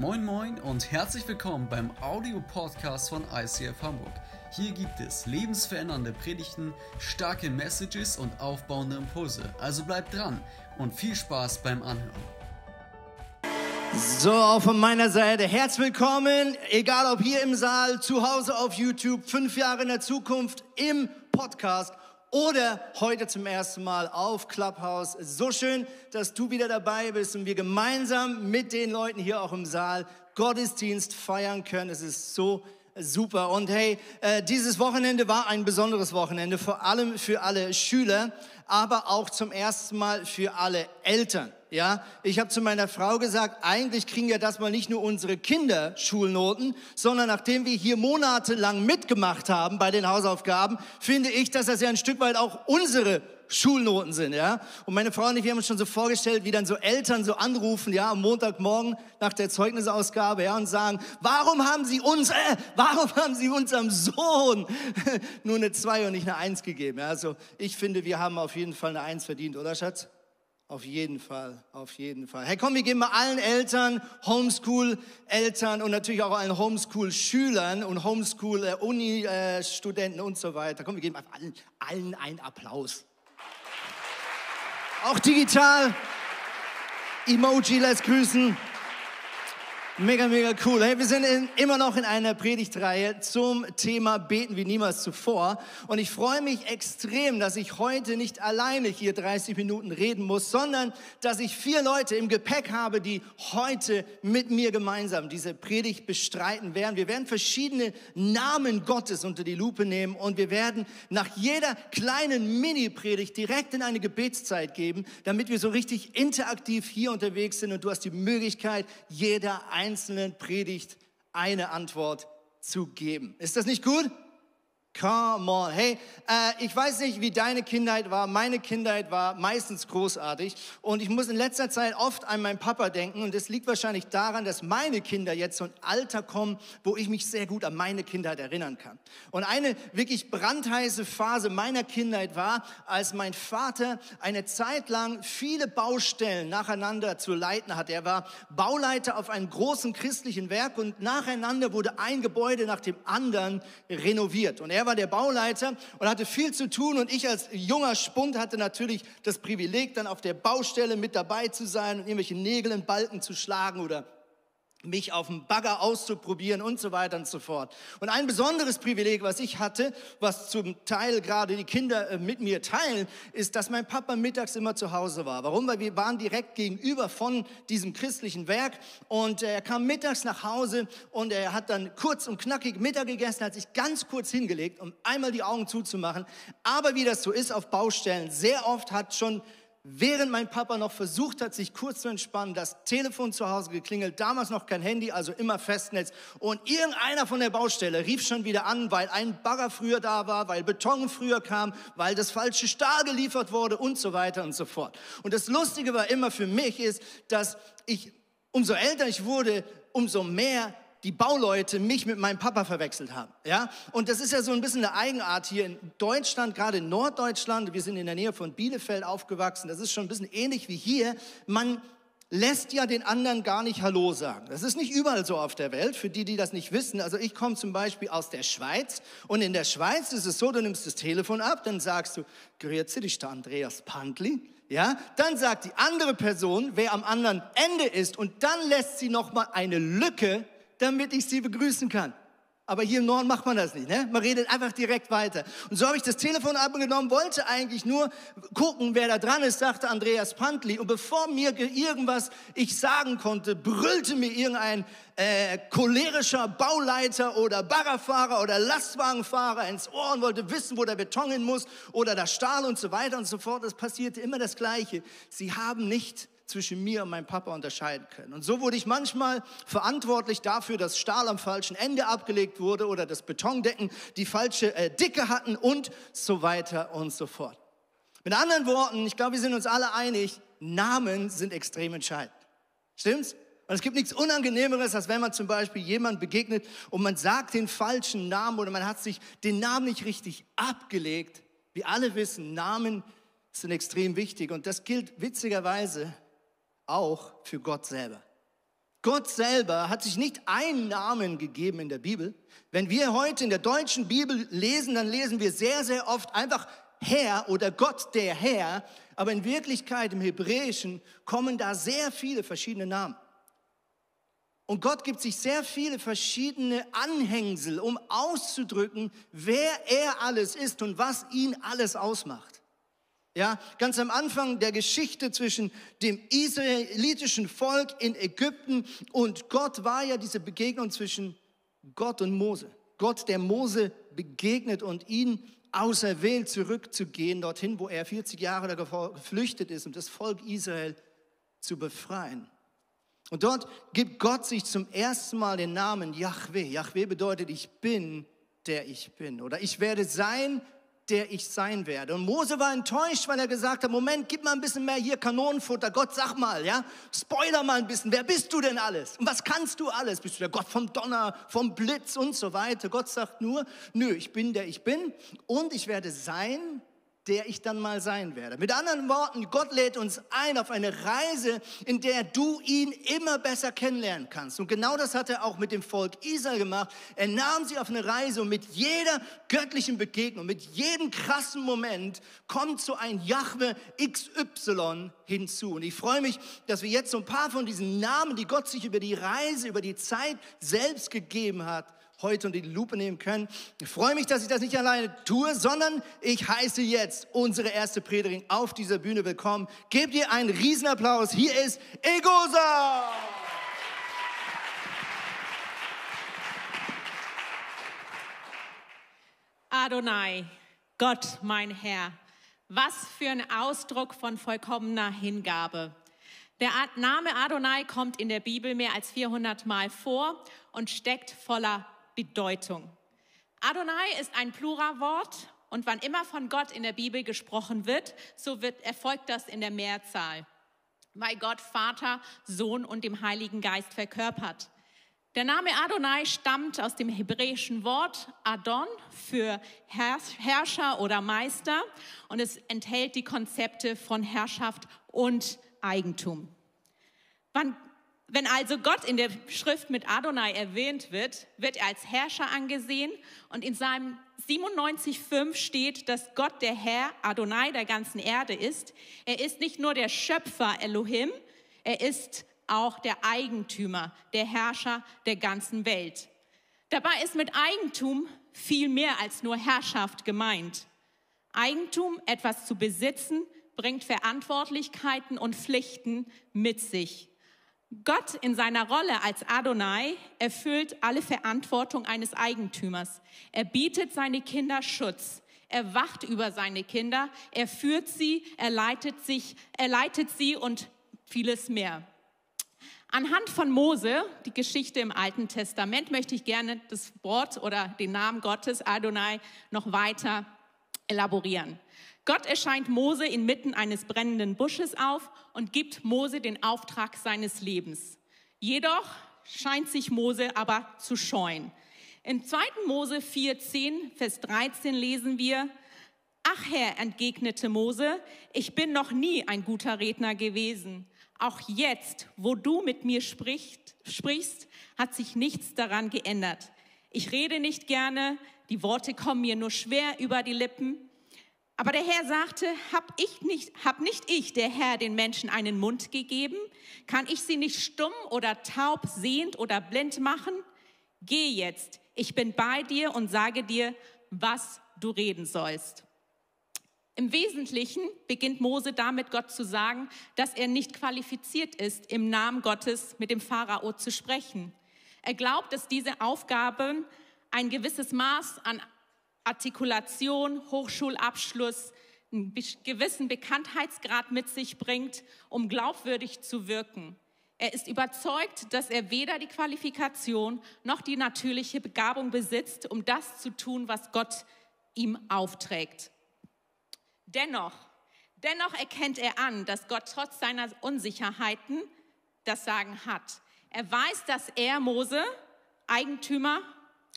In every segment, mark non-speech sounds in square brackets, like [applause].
Moin Moin und herzlich willkommen beim Audio-Podcast von ICF Hamburg. Hier gibt es lebensverändernde Predigten, starke Messages und aufbauende Impulse. Also bleibt dran und viel Spaß beim Anhören. So, auch von meiner Seite herzlich willkommen, egal ob hier im Saal, zu Hause auf YouTube, fünf Jahre in der Zukunft im Podcast oder heute zum ersten Mal auf Clubhouse. So schön, dass du wieder dabei bist und wir gemeinsam mit den Leuten hier auch im Saal Gottesdienst feiern können. Es ist so super. Und hey, äh, dieses Wochenende war ein besonderes Wochenende, vor allem für alle Schüler, aber auch zum ersten Mal für alle Eltern. Ja, ich habe zu meiner Frau gesagt, eigentlich kriegen ja das mal nicht nur unsere Kinder Schulnoten, sondern nachdem wir hier monatelang mitgemacht haben bei den Hausaufgaben, finde ich, dass das ja ein Stück weit auch unsere Schulnoten sind, ja. Und meine Frau und ich, wir haben uns schon so vorgestellt, wie dann so Eltern so anrufen, ja, am Montagmorgen nach der Zeugnisausgabe, ja, und sagen, warum haben Sie uns, äh, warum haben Sie unserem Sohn [laughs] nur eine zwei und nicht eine eins gegeben? Ja, also ich finde, wir haben auf jeden Fall eine eins verdient, oder Schatz? Auf jeden Fall, auf jeden Fall. Hey, komm, wir geben mal allen Eltern, Homeschool-Eltern und natürlich auch allen Homeschool-Schülern und Homeschool-Uni-Studenten und so weiter. Komm, wir geben allen, allen einen Applaus. Auch digital. Emoji lässt grüßen. Mega, mega cool. Hey, wir sind in, immer noch in einer Predigtreihe zum Thema Beten wie niemals zuvor. Und ich freue mich extrem, dass ich heute nicht alleine hier 30 Minuten reden muss, sondern dass ich vier Leute im Gepäck habe, die heute mit mir gemeinsam diese Predigt bestreiten werden. Wir werden verschiedene Namen Gottes unter die Lupe nehmen und wir werden nach jeder kleinen Mini-Predigt direkt in eine Gebetszeit geben, damit wir so richtig interaktiv hier unterwegs sind und du hast die Möglichkeit, jeder ein einzelnen Predigt eine Antwort zu geben. Ist das nicht gut? Come on. Hey, äh, ich weiß nicht, wie deine Kindheit war. Meine Kindheit war meistens großartig. Und ich muss in letzter Zeit oft an meinen Papa denken. Und das liegt wahrscheinlich daran, dass meine Kinder jetzt so ein Alter kommen, wo ich mich sehr gut an meine Kindheit erinnern kann. Und eine wirklich brandheiße Phase meiner Kindheit war, als mein Vater eine Zeit lang viele Baustellen nacheinander zu leiten hatte. Er war Bauleiter auf einem großen christlichen Werk und nacheinander wurde ein Gebäude nach dem anderen renoviert. Und er er war der Bauleiter und hatte viel zu tun und ich als junger Spund hatte natürlich das Privileg, dann auf der Baustelle mit dabei zu sein und irgendwelche Nägel in Balken zu schlagen oder mich auf dem Bagger auszuprobieren und so weiter und so fort. Und ein besonderes Privileg, was ich hatte, was zum Teil gerade die Kinder äh, mit mir teilen, ist, dass mein Papa mittags immer zu Hause war. Warum? Weil wir waren direkt gegenüber von diesem christlichen Werk und er kam mittags nach Hause und er hat dann kurz und knackig Mittag gegessen, hat sich ganz kurz hingelegt, um einmal die Augen zuzumachen. Aber wie das so ist auf Baustellen, sehr oft hat schon während mein Papa noch versucht hat, sich kurz zu entspannen, das Telefon zu Hause geklingelt, damals noch kein Handy, also immer Festnetz. Und irgendeiner von der Baustelle rief schon wieder an, weil ein Bagger früher da war, weil Beton früher kam, weil das falsche Stahl geliefert wurde und so weiter und so fort. Und das Lustige war immer für mich ist, dass ich, umso älter ich wurde, umso mehr die Bauleute mich mit meinem Papa verwechselt haben. Ja? Und das ist ja so ein bisschen eine Eigenart hier in Deutschland, gerade in Norddeutschland. Wir sind in der Nähe von Bielefeld aufgewachsen. Das ist schon ein bisschen ähnlich wie hier. Man lässt ja den anderen gar nicht Hallo sagen. Das ist nicht überall so auf der Welt, für die, die das nicht wissen. Also ich komme zum Beispiel aus der Schweiz und in der Schweiz ist es so, du nimmst das Telefon ab, dann sagst du, grüezi dich, der Andreas Pantli. Ja, dann sagt die andere Person, wer am anderen Ende ist und dann lässt sie nochmal eine Lücke damit ich sie begrüßen kann. Aber hier im Norden macht man das nicht. Ne? Man redet einfach direkt weiter. Und so habe ich das Telefon abgenommen, wollte eigentlich nur gucken, wer da dran ist, sagte Andreas Pantli. Und bevor mir irgendwas ich sagen konnte, brüllte mir irgendein äh, cholerischer Bauleiter oder Baggerfahrer oder Lastwagenfahrer ins Ohr und wollte wissen, wo der Beton hin muss oder der Stahl und so weiter und so fort. Es passierte immer das Gleiche. Sie haben nicht zwischen mir und meinem Papa unterscheiden können. Und so wurde ich manchmal verantwortlich dafür, dass Stahl am falschen Ende abgelegt wurde oder dass Betondecken die falsche äh, Dicke hatten und so weiter und so fort. Mit anderen Worten, ich glaube, wir sind uns alle einig, Namen sind extrem entscheidend. Stimmt's? Und es gibt nichts Unangenehmeres, als wenn man zum Beispiel jemand begegnet und man sagt den falschen Namen oder man hat sich den Namen nicht richtig abgelegt. Wir alle wissen, Namen sind extrem wichtig und das gilt witzigerweise auch für Gott selber. Gott selber hat sich nicht einen Namen gegeben in der Bibel. Wenn wir heute in der deutschen Bibel lesen, dann lesen wir sehr, sehr oft einfach Herr oder Gott der Herr. Aber in Wirklichkeit im Hebräischen kommen da sehr viele verschiedene Namen. Und Gott gibt sich sehr viele verschiedene Anhängsel, um auszudrücken, wer er alles ist und was ihn alles ausmacht. Ja, ganz am Anfang der Geschichte zwischen dem israelitischen Volk in Ägypten und Gott war ja diese Begegnung zwischen Gott und Mose. Gott, der Mose begegnet und ihn auserwählt, zurückzugehen dorthin, wo er 40 Jahre geflüchtet ist, um das Volk Israel zu befreien. Und dort gibt Gott sich zum ersten Mal den Namen Yahweh. Yahweh bedeutet, ich bin, der ich bin. Oder ich werde sein, der ich sein werde. Und Mose war enttäuscht, weil er gesagt hat, Moment, gib mal ein bisschen mehr hier Kanonenfutter. Gott, sag mal, ja, spoiler mal ein bisschen. Wer bist du denn alles? Und was kannst du alles? Bist du der Gott vom Donner, vom Blitz und so weiter? Gott sagt nur, nö, ich bin, der ich bin. Und ich werde sein, der ich dann mal sein werde. Mit anderen Worten, Gott lädt uns ein auf eine Reise, in der du ihn immer besser kennenlernen kannst. Und genau das hat er auch mit dem Volk Israel gemacht. Er nahm sie auf eine Reise und mit jeder göttlichen Begegnung, mit jedem krassen Moment kommt so ein Jahwe XY hinzu. Und ich freue mich, dass wir jetzt so ein paar von diesen Namen, die Gott sich über die Reise, über die Zeit selbst gegeben hat, heute unter die Lupe nehmen können. Ich freue mich, dass ich das nicht alleine tue, sondern ich heiße jetzt unsere erste Predigerin auf dieser Bühne willkommen. Gebt ihr einen Riesenapplaus. Hier ist Egosa! Adonai, Gott, mein Herr, was für ein Ausdruck von vollkommener Hingabe. Der Name Adonai kommt in der Bibel mehr als 400 Mal vor und steckt voller Bedeutung. Adonai ist ein Pluralwort und wann immer von Gott in der Bibel gesprochen wird, so wird, erfolgt das in der Mehrzahl, weil Gott Vater, Sohn und dem Heiligen Geist verkörpert. Der Name Adonai stammt aus dem hebräischen Wort Adon für Herrscher oder Meister und es enthält die Konzepte von Herrschaft und Eigentum. Wann wenn also Gott in der Schrift mit Adonai erwähnt wird, wird er als Herrscher angesehen und in seinem 97,5 steht, dass Gott der Herr, Adonai der ganzen Erde ist. Er ist nicht nur der Schöpfer Elohim, er ist auch der Eigentümer, der Herrscher der ganzen Welt. Dabei ist mit Eigentum viel mehr als nur Herrschaft gemeint. Eigentum, etwas zu besitzen, bringt Verantwortlichkeiten und Pflichten mit sich. Gott in seiner Rolle als Adonai erfüllt alle Verantwortung eines Eigentümers. Er bietet seine Kinder Schutz. Er wacht über seine Kinder. Er führt sie, er leitet sich, er leitet sie und vieles mehr. Anhand von Mose, die Geschichte im Alten Testament, möchte ich gerne das Wort oder den Namen Gottes Adonai noch weiter elaborieren. Gott erscheint Mose inmitten eines brennenden Busches auf und gibt Mose den Auftrag seines Lebens. Jedoch scheint sich Mose aber zu scheuen. In 2. Mose 4, Vers 13 lesen wir, Ach Herr, entgegnete Mose, ich bin noch nie ein guter Redner gewesen. Auch jetzt, wo du mit mir sprichst, sprichst, hat sich nichts daran geändert. Ich rede nicht gerne, die Worte kommen mir nur schwer über die Lippen. Aber der Herr sagte, hab, ich nicht, hab nicht ich, der Herr, den Menschen einen Mund gegeben? Kann ich sie nicht stumm oder taub, sehend oder blind machen? Geh jetzt, ich bin bei dir und sage dir, was du reden sollst. Im Wesentlichen beginnt Mose damit, Gott zu sagen, dass er nicht qualifiziert ist, im Namen Gottes mit dem Pharao zu sprechen. Er glaubt, dass diese Aufgabe ein gewisses Maß an Artikulation, Hochschulabschluss, einen gewissen Bekanntheitsgrad mit sich bringt, um glaubwürdig zu wirken. Er ist überzeugt, dass er weder die Qualifikation noch die natürliche Begabung besitzt, um das zu tun, was Gott ihm aufträgt. Dennoch, dennoch erkennt er an, dass Gott trotz seiner Unsicherheiten das Sagen hat. Er weiß, dass er Mose Eigentümer,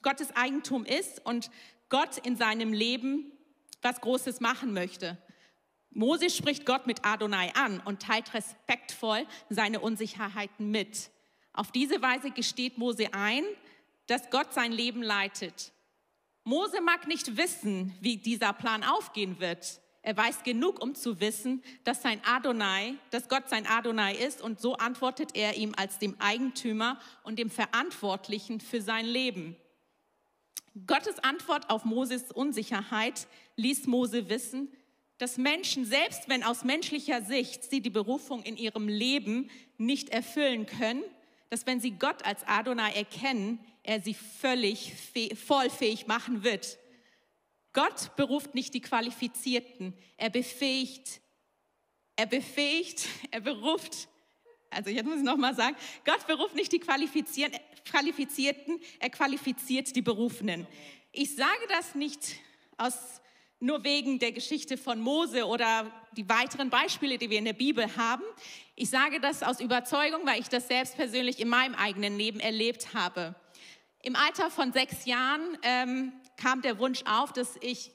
Gottes Eigentum ist und Gott in seinem Leben was Großes machen möchte. Mose spricht Gott mit Adonai an und teilt respektvoll seine Unsicherheiten mit. Auf diese Weise gesteht Mose ein, dass Gott sein Leben leitet. Mose mag nicht wissen, wie dieser Plan aufgehen wird. Er weiß genug, um zu wissen, dass sein Adonai, dass Gott sein Adonai ist und so antwortet er ihm als dem Eigentümer und dem Verantwortlichen für sein Leben. Gottes Antwort auf Moses Unsicherheit ließ Mose wissen, dass Menschen, selbst wenn aus menschlicher Sicht sie die Berufung in ihrem Leben nicht erfüllen können, dass wenn sie Gott als Adonai erkennen, er sie völlig vollfähig machen wird. Gott beruft nicht die Qualifizierten, er befähigt, er befähigt, er beruft, also jetzt muss ich nochmal sagen, Gott beruft nicht die Qualifizierten, er qualifiziert die Berufenen. Ich sage das nicht aus nur wegen der Geschichte von Mose oder die weiteren Beispiele, die wir in der Bibel haben. Ich sage das aus Überzeugung, weil ich das selbst persönlich in meinem eigenen Leben erlebt habe. Im Alter von sechs Jahren ähm, kam der Wunsch auf, dass ich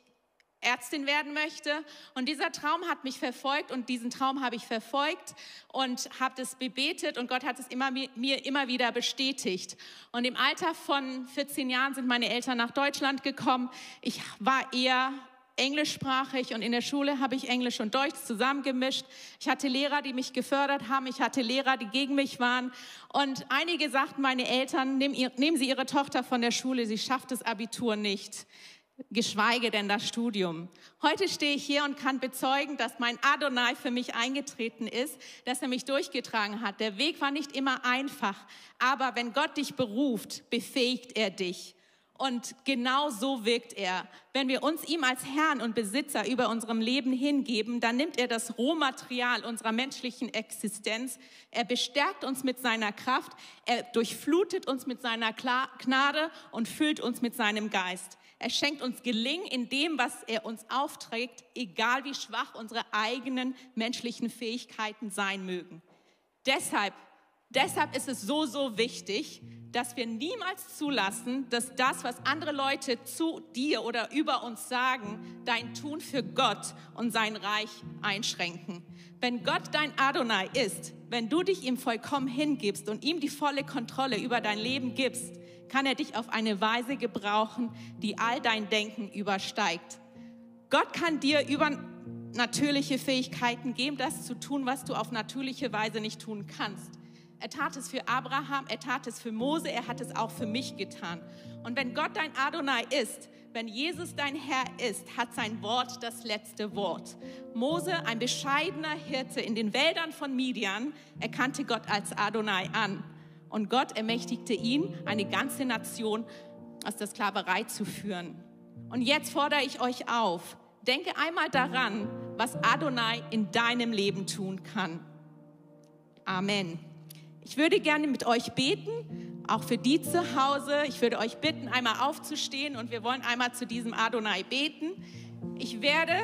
Ärztin werden möchte. Und dieser Traum hat mich verfolgt und diesen Traum habe ich verfolgt und habe das bebetet und Gott hat es immer, mir immer wieder bestätigt. Und im Alter von 14 Jahren sind meine Eltern nach Deutschland gekommen. Ich war eher englischsprachig und in der Schule habe ich Englisch und Deutsch zusammengemischt. Ich hatte Lehrer, die mich gefördert haben. Ich hatte Lehrer, die gegen mich waren. Und einige sagten meine Eltern, nehmen Sie Ihre Tochter von der Schule, sie schafft das Abitur nicht geschweige denn das Studium. Heute stehe ich hier und kann bezeugen, dass mein Adonai für mich eingetreten ist, dass er mich durchgetragen hat. Der Weg war nicht immer einfach, aber wenn Gott dich beruft, befähigt er dich. Und genau so wirkt er. Wenn wir uns ihm als Herrn und Besitzer über unserem Leben hingeben, dann nimmt er das Rohmaterial unserer menschlichen Existenz. Er bestärkt uns mit seiner Kraft. Er durchflutet uns mit seiner Gnade und füllt uns mit seinem Geist. Er schenkt uns Gelingen in dem, was er uns aufträgt, egal wie schwach unsere eigenen menschlichen Fähigkeiten sein mögen. Deshalb, deshalb ist es so, so wichtig, dass wir niemals zulassen, dass das, was andere Leute zu dir oder über uns sagen, dein Tun für Gott und sein Reich einschränken. Wenn Gott dein Adonai ist, wenn du dich ihm vollkommen hingibst und ihm die volle Kontrolle über dein Leben gibst, kann er dich auf eine Weise gebrauchen, die all dein Denken übersteigt. Gott kann dir übernatürliche Fähigkeiten geben, das zu tun, was du auf natürliche Weise nicht tun kannst. Er tat es für Abraham, er tat es für Mose, er hat es auch für mich getan. Und wenn Gott dein Adonai ist, wenn Jesus dein Herr ist, hat sein Wort das letzte Wort. Mose, ein bescheidener Hirte in den Wäldern von Midian, erkannte Gott als Adonai an. Und Gott ermächtigte ihn, eine ganze Nation aus der Sklaverei zu führen. Und jetzt fordere ich euch auf, denke einmal daran, was Adonai in deinem Leben tun kann. Amen. Ich würde gerne mit euch beten, auch für die zu Hause. Ich würde euch bitten, einmal aufzustehen und wir wollen einmal zu diesem Adonai beten. Ich werde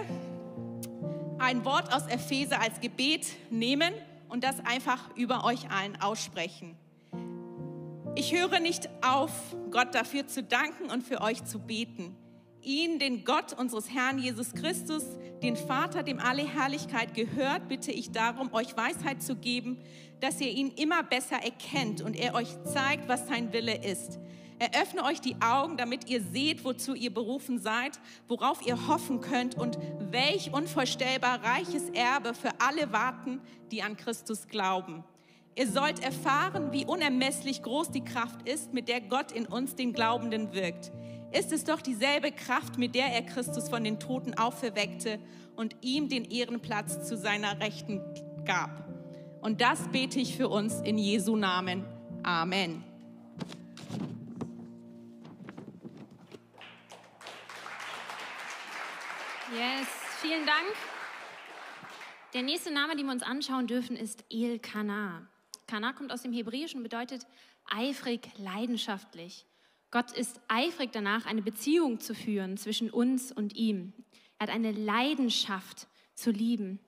ein Wort aus Epheser als Gebet nehmen und das einfach über euch allen aussprechen. Ich höre nicht auf, Gott dafür zu danken und für euch zu beten ihn, den Gott unseres Herrn Jesus Christus, den Vater, dem alle Herrlichkeit gehört, bitte ich darum, euch Weisheit zu geben, dass ihr ihn immer besser erkennt und er euch zeigt, was sein Wille ist. Eröffne euch die Augen, damit ihr seht, wozu ihr berufen seid, worauf ihr hoffen könnt und welch unvorstellbar reiches Erbe für alle warten, die an Christus glauben. Ihr sollt erfahren, wie unermesslich groß die Kraft ist, mit der Gott in uns, den Glaubenden, wirkt ist es doch dieselbe Kraft, mit der er Christus von den Toten auferweckte und ihm den Ehrenplatz zu seiner Rechten gab. Und das bete ich für uns in Jesu Namen. Amen. Yes, vielen Dank. Der nächste Name, den wir uns anschauen dürfen, ist El Kana. Kana kommt aus dem Hebräischen und bedeutet eifrig, leidenschaftlich. Gott ist eifrig danach, eine Beziehung zu führen zwischen uns und ihm. Er hat eine Leidenschaft zu lieben.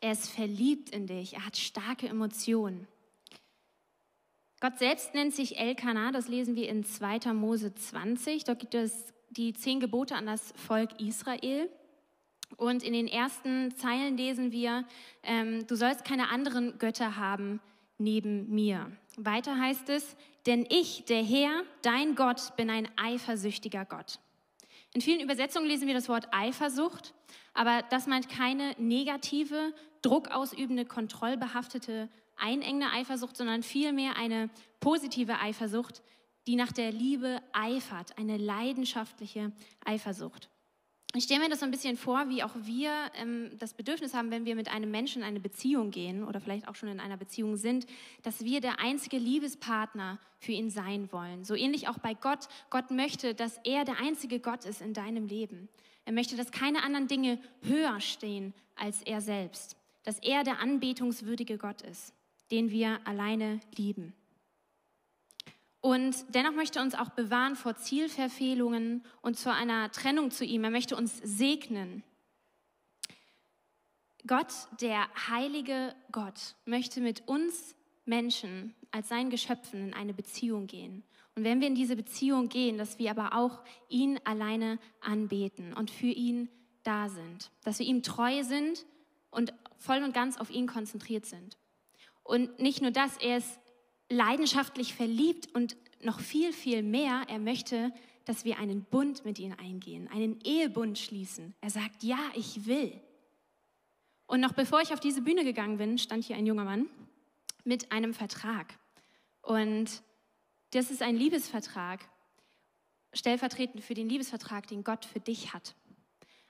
Er ist verliebt in dich. Er hat starke Emotionen. Gott selbst nennt sich Elkanah, das lesen wir in 2. Mose 20. Dort gibt es die zehn Gebote an das Volk Israel. Und in den ersten Zeilen lesen wir, ähm, du sollst keine anderen Götter haben neben mir. Weiter heißt es, denn ich, der Herr, dein Gott, bin ein eifersüchtiger Gott. In vielen Übersetzungen lesen wir das Wort Eifersucht, aber das meint keine negative, druckausübende, kontrollbehaftete, einengende Eifersucht, sondern vielmehr eine positive Eifersucht, die nach der Liebe eifert, eine leidenschaftliche Eifersucht. Ich stelle mir das so ein bisschen vor, wie auch wir ähm, das Bedürfnis haben, wenn wir mit einem Menschen in eine Beziehung gehen oder vielleicht auch schon in einer Beziehung sind, dass wir der einzige Liebespartner für ihn sein wollen. So ähnlich auch bei Gott. Gott möchte, dass er der einzige Gott ist in deinem Leben. Er möchte, dass keine anderen Dinge höher stehen als er selbst. Dass er der anbetungswürdige Gott ist, den wir alleine lieben. Und dennoch möchte er uns auch bewahren vor Zielverfehlungen und zu einer Trennung zu ihm. Er möchte uns segnen. Gott, der heilige Gott, möchte mit uns Menschen als seinen Geschöpfen in eine Beziehung gehen. Und wenn wir in diese Beziehung gehen, dass wir aber auch ihn alleine anbeten und für ihn da sind, dass wir ihm treu sind und voll und ganz auf ihn konzentriert sind. Und nicht nur das, er ist leidenschaftlich verliebt und noch viel, viel mehr, er möchte, dass wir einen Bund mit ihm eingehen, einen Ehebund schließen. Er sagt, ja, ich will. Und noch bevor ich auf diese Bühne gegangen bin, stand hier ein junger Mann mit einem Vertrag. Und das ist ein Liebesvertrag, stellvertretend für den Liebesvertrag, den Gott für dich hat.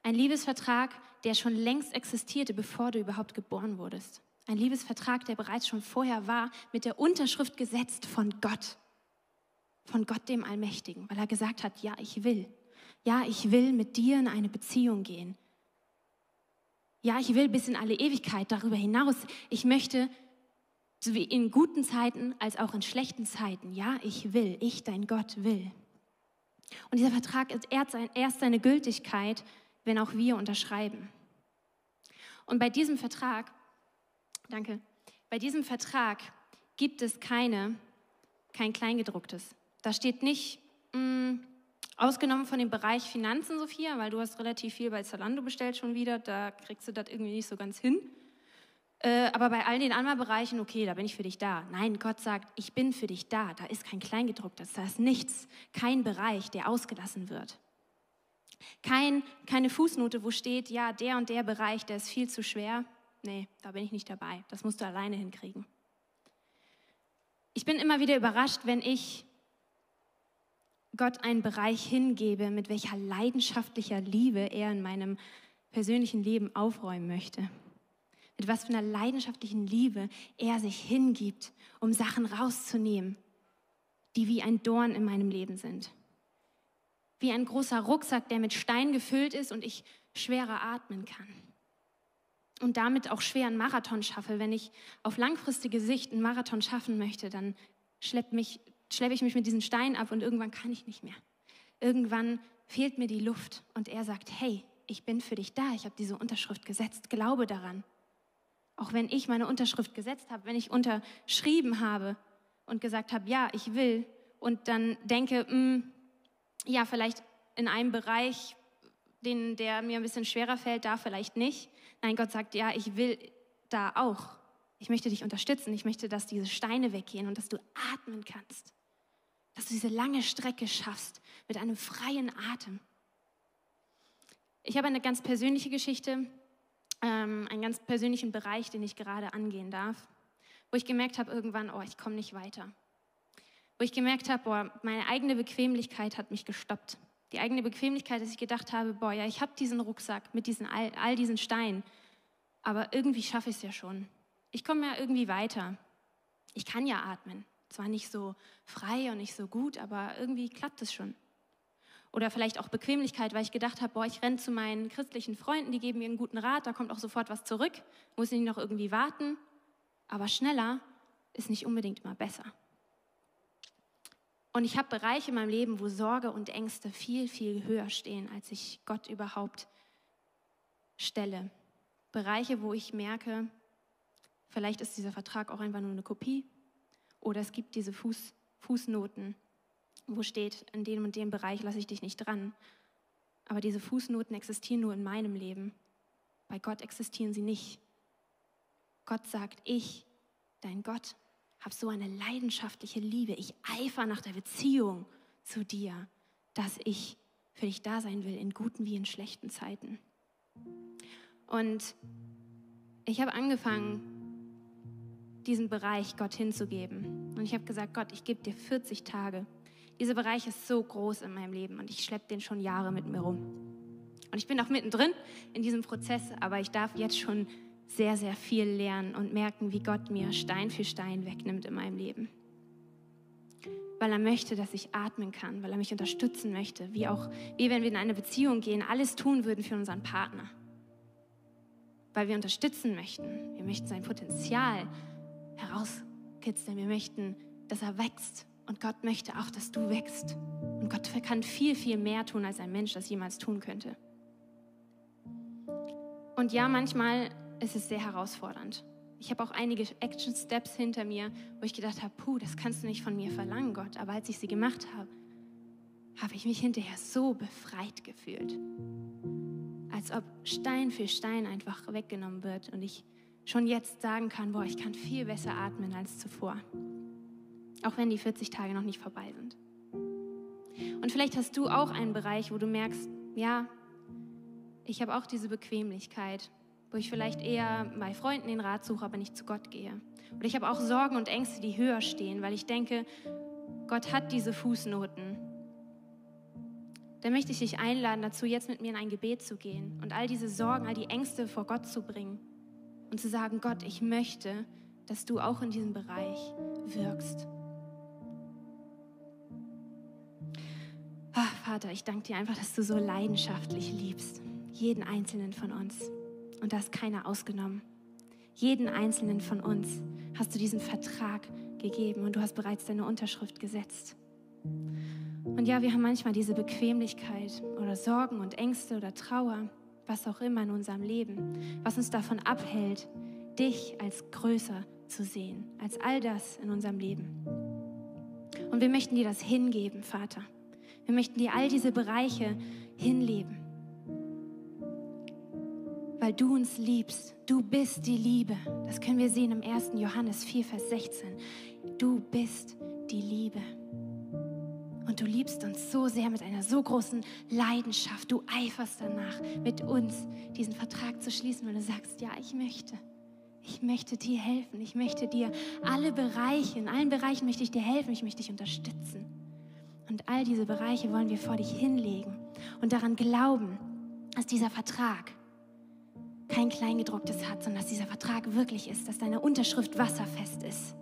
Ein Liebesvertrag, der schon längst existierte, bevor du überhaupt geboren wurdest. Ein Liebesvertrag, der bereits schon vorher war, mit der Unterschrift gesetzt von Gott. Von Gott dem Allmächtigen, weil er gesagt hat, ja, ich will. Ja, ich will mit dir in eine Beziehung gehen. Ja, ich will bis in alle Ewigkeit darüber hinaus. Ich möchte sowie in guten Zeiten als auch in schlechten Zeiten. Ja, ich will. Ich, dein Gott, will. Und dieser Vertrag ist erst seine Gültigkeit, wenn auch wir unterschreiben. Und bei diesem Vertrag Danke. Bei diesem Vertrag gibt es keine, kein Kleingedrucktes. Da steht nicht, mh, mm, ausgenommen von dem Bereich Finanzen, Sophia, weil du hast relativ viel bei Zalando bestellt schon wieder, da kriegst du das irgendwie nicht so ganz hin. Äh, aber bei all den anderen Bereichen, okay, da bin ich für dich da. Nein, Gott sagt, ich bin für dich da. Da ist kein Kleingedrucktes, da ist nichts, kein Bereich, der ausgelassen wird. Kein, keine Fußnote, wo steht, ja, der und der Bereich, der ist viel zu schwer nee, da bin ich nicht dabei. Das musst du alleine hinkriegen. Ich bin immer wieder überrascht, wenn ich Gott einen Bereich hingebe, mit welcher leidenschaftlicher Liebe er in meinem persönlichen Leben aufräumen möchte. Mit was für einer leidenschaftlichen Liebe er sich hingibt, um Sachen rauszunehmen, die wie ein Dorn in meinem Leben sind. Wie ein großer Rucksack, der mit Stein gefüllt ist und ich schwerer atmen kann und damit auch schwer einen Marathon schaffe. Wenn ich auf langfristige Sicht einen Marathon schaffen möchte, dann schleppe schlepp ich mich mit diesen Steinen ab und irgendwann kann ich nicht mehr. Irgendwann fehlt mir die Luft und er sagt, hey, ich bin für dich da, ich habe diese Unterschrift gesetzt, glaube daran. Auch wenn ich meine Unterschrift gesetzt habe, wenn ich unterschrieben habe und gesagt habe, ja, ich will und dann denke, mh, hm, ja, vielleicht in einem Bereich, den, der mir ein bisschen schwerer fällt, da vielleicht nicht, Nein, Gott sagt, ja, ich will da auch. Ich möchte dich unterstützen. Ich möchte, dass diese Steine weggehen und dass du atmen kannst. Dass du diese lange Strecke schaffst mit einem freien Atem. Ich habe eine ganz persönliche Geschichte, ähm, einen ganz persönlichen Bereich, den ich gerade angehen darf, wo ich gemerkt habe irgendwann, oh, ich komme nicht weiter. Wo ich gemerkt habe, boah, meine eigene Bequemlichkeit hat mich gestoppt. Die eigene Bequemlichkeit, dass ich gedacht habe, boah, ja, ich habe diesen Rucksack mit diesen, all, all diesen Steinen, aber irgendwie schaffe ich es ja schon. Ich komme ja irgendwie weiter. Ich kann ja atmen. Zwar nicht so frei und nicht so gut, aber irgendwie klappt es schon. Oder vielleicht auch Bequemlichkeit, weil ich gedacht habe, boah, ich renne zu meinen christlichen Freunden, die geben mir einen guten Rat, da kommt auch sofort was zurück, muss ich noch irgendwie warten. Aber schneller ist nicht unbedingt immer besser. Und ich habe Bereiche in meinem Leben, wo Sorge und Ängste viel, viel höher stehen, als ich Gott überhaupt stelle. Bereiche, wo ich merke, vielleicht ist dieser Vertrag auch einfach nur eine Kopie oder es gibt diese Fuß, Fußnoten, wo steht, in dem und dem Bereich lasse ich dich nicht dran. Aber diese Fußnoten existieren nur in meinem Leben. Bei Gott existieren sie nicht. Gott sagt, ich, dein Gott, habe so eine leidenschaftliche Liebe. Ich eifer nach der Beziehung zu dir, dass ich für dich da sein will, in guten wie in schlechten Zeiten. Und ich habe angefangen, diesen Bereich Gott hinzugeben. Und ich habe gesagt, Gott, ich gebe dir 40 Tage. Dieser Bereich ist so groß in meinem Leben und ich schleppe den schon Jahre mit mir rum. Und ich bin auch mittendrin in diesem Prozess, aber ich darf jetzt schon sehr, sehr viel lernen und merken, wie Gott mir Stein für Stein wegnimmt in meinem Leben. Weil er möchte, dass ich atmen kann, weil er mich unterstützen möchte, wie auch wie wenn wir in eine Beziehung gehen, alles tun würden für unseren Partner. Weil wir unterstützen möchten. Wir möchten sein Potenzial herauskitzeln. Wir möchten, dass er wächst. Und Gott möchte auch, dass du wächst. Und Gott kann viel, viel mehr tun, als ein Mensch das jemals tun könnte. Und ja, manchmal ist es sehr herausfordernd. Ich habe auch einige Action Steps hinter mir, wo ich gedacht habe, puh, das kannst du nicht von mir verlangen, Gott. Aber als ich sie gemacht habe, habe ich mich hinterher so befreit gefühlt. Als ob Stein für Stein einfach weggenommen wird und ich schon jetzt sagen kann, boah, ich kann viel besser atmen als zuvor. Auch wenn die 40 Tage noch nicht vorbei sind. Und vielleicht hast du auch einen Bereich, wo du merkst, ja, ich habe auch diese Bequemlichkeit, wo ich vielleicht eher bei Freunden den Rat suche, aber nicht zu Gott gehe. Oder ich habe auch Sorgen und Ängste, die höher stehen, weil ich denke, Gott hat diese Fußnoten. Dann möchte ich dich einladen dazu, jetzt mit mir in ein Gebet zu gehen und all diese Sorgen, all die Ängste vor Gott zu bringen und zu sagen, Gott, ich möchte, dass du auch in diesem Bereich wirkst. Ach, Vater, ich danke dir einfach, dass du so leidenschaftlich liebst jeden einzelnen von uns. Und da ist keiner ausgenommen. Jeden einzelnen von uns hast du diesen Vertrag gegeben und du hast bereits deine Unterschrift gesetzt. Und ja, wir haben manchmal diese Bequemlichkeit oder Sorgen und Ängste oder Trauer, was auch immer in unserem Leben, was uns davon abhält, dich als größer zu sehen, als all das in unserem Leben. Und wir möchten dir das hingeben, Vater. Wir möchten dir all diese Bereiche hinleben weil du uns liebst. Du bist die Liebe. Das können wir sehen im 1. Johannes 4, Vers 16. Du bist die Liebe. Und du liebst uns so sehr mit einer so großen Leidenschaft. Du eiferst danach, mit uns diesen Vertrag zu schließen, weil du sagst, ja, ich möchte. Ich möchte dir helfen. Ich möchte dir alle Bereiche, in allen Bereichen möchte ich dir helfen. Ich möchte dich unterstützen. Und all diese Bereiche wollen wir vor dich hinlegen und daran glauben, dass dieser Vertrag, kein Kleingedrucktes hat, sondern dass dieser Vertrag wirklich ist, dass deine Unterschrift wasserfest ist.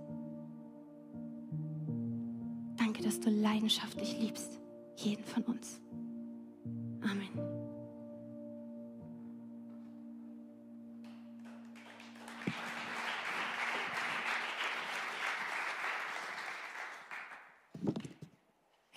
Danke, dass du leidenschaftlich liebst, jeden von uns. Amen.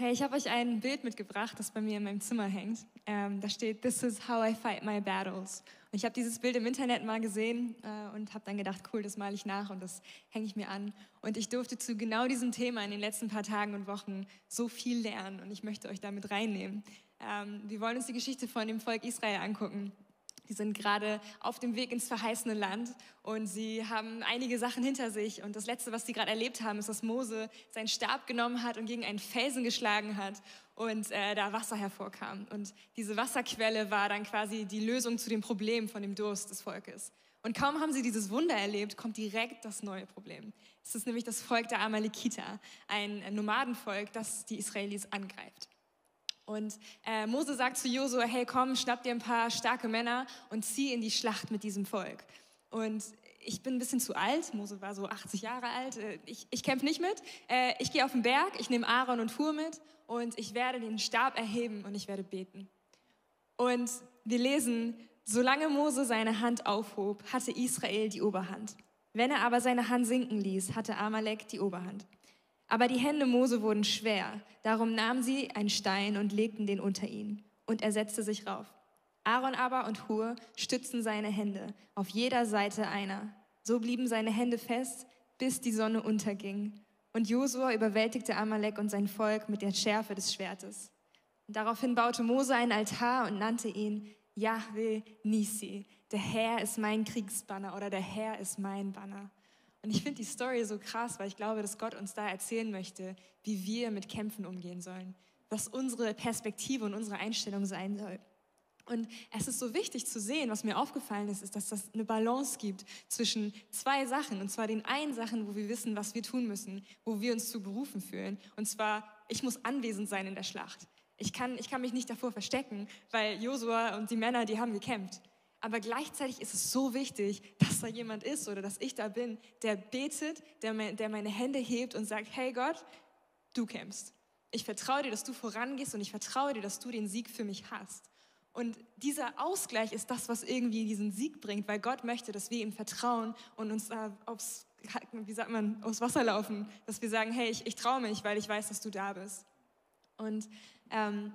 Hey, ich habe euch ein Bild mitgebracht, das bei mir in meinem Zimmer hängt. Ähm, da steht, This is how I fight my battles. Und ich habe dieses Bild im Internet mal gesehen äh, und habe dann gedacht, cool, das male ich nach und das hänge ich mir an. Und ich durfte zu genau diesem Thema in den letzten paar Tagen und Wochen so viel lernen und ich möchte euch damit reinnehmen. Ähm, wir wollen uns die Geschichte von dem Volk Israel angucken. Die sind gerade auf dem Weg ins verheißene Land und sie haben einige Sachen hinter sich. Und das Letzte, was sie gerade erlebt haben, ist, dass Mose seinen Stab genommen hat und gegen einen Felsen geschlagen hat und äh, da Wasser hervorkam. Und diese Wasserquelle war dann quasi die Lösung zu dem Problem von dem Durst des Volkes. Und kaum haben sie dieses Wunder erlebt, kommt direkt das neue Problem. Es ist nämlich das Volk der Amalekiter, ein Nomadenvolk, das die Israelis angreift. Und äh, Mose sagt zu Josua, hey komm, schnapp dir ein paar starke Männer und zieh in die Schlacht mit diesem Volk. Und ich bin ein bisschen zu alt, Mose war so 80 Jahre alt, äh, ich, ich kämpfe nicht mit. Äh, ich gehe auf den Berg, ich nehme Aaron und Hur mit und ich werde den Stab erheben und ich werde beten. Und wir lesen, solange Mose seine Hand aufhob, hatte Israel die Oberhand. Wenn er aber seine Hand sinken ließ, hatte Amalek die Oberhand. Aber die Hände Mose wurden schwer. Darum nahmen sie einen Stein und legten den unter ihn. Und er setzte sich rauf. Aaron aber und Hur stützten seine Hände, auf jeder Seite einer. So blieben seine Hände fest, bis die Sonne unterging. Und Josua überwältigte Amalek und sein Volk mit der Schärfe des Schwertes. Und daraufhin baute Mose einen Altar und nannte ihn Yahweh Nisi. Der Herr ist mein Kriegsbanner oder der Herr ist mein Banner. Und ich finde die Story so krass, weil ich glaube, dass Gott uns da erzählen möchte, wie wir mit Kämpfen umgehen sollen, was unsere Perspektive und unsere Einstellung sein soll. Und es ist so wichtig zu sehen, was mir aufgefallen ist, ist, dass das eine Balance gibt zwischen zwei Sachen. Und zwar den einen Sachen, wo wir wissen, was wir tun müssen, wo wir uns zu berufen fühlen. Und zwar, ich muss anwesend sein in der Schlacht. Ich kann, ich kann mich nicht davor verstecken, weil Josua und die Männer, die haben gekämpft. Aber gleichzeitig ist es so wichtig, dass da jemand ist oder dass ich da bin, der betet, der, der meine Hände hebt und sagt, hey Gott, du kämpfst. Ich vertraue dir, dass du vorangehst und ich vertraue dir, dass du den Sieg für mich hast. Und dieser Ausgleich ist das, was irgendwie diesen Sieg bringt, weil Gott möchte, dass wir ihm vertrauen und uns äh, aufs, wie sagt man, aufs Wasser laufen, dass wir sagen, hey, ich, ich traue mich, weil ich weiß, dass du da bist. Und ähm,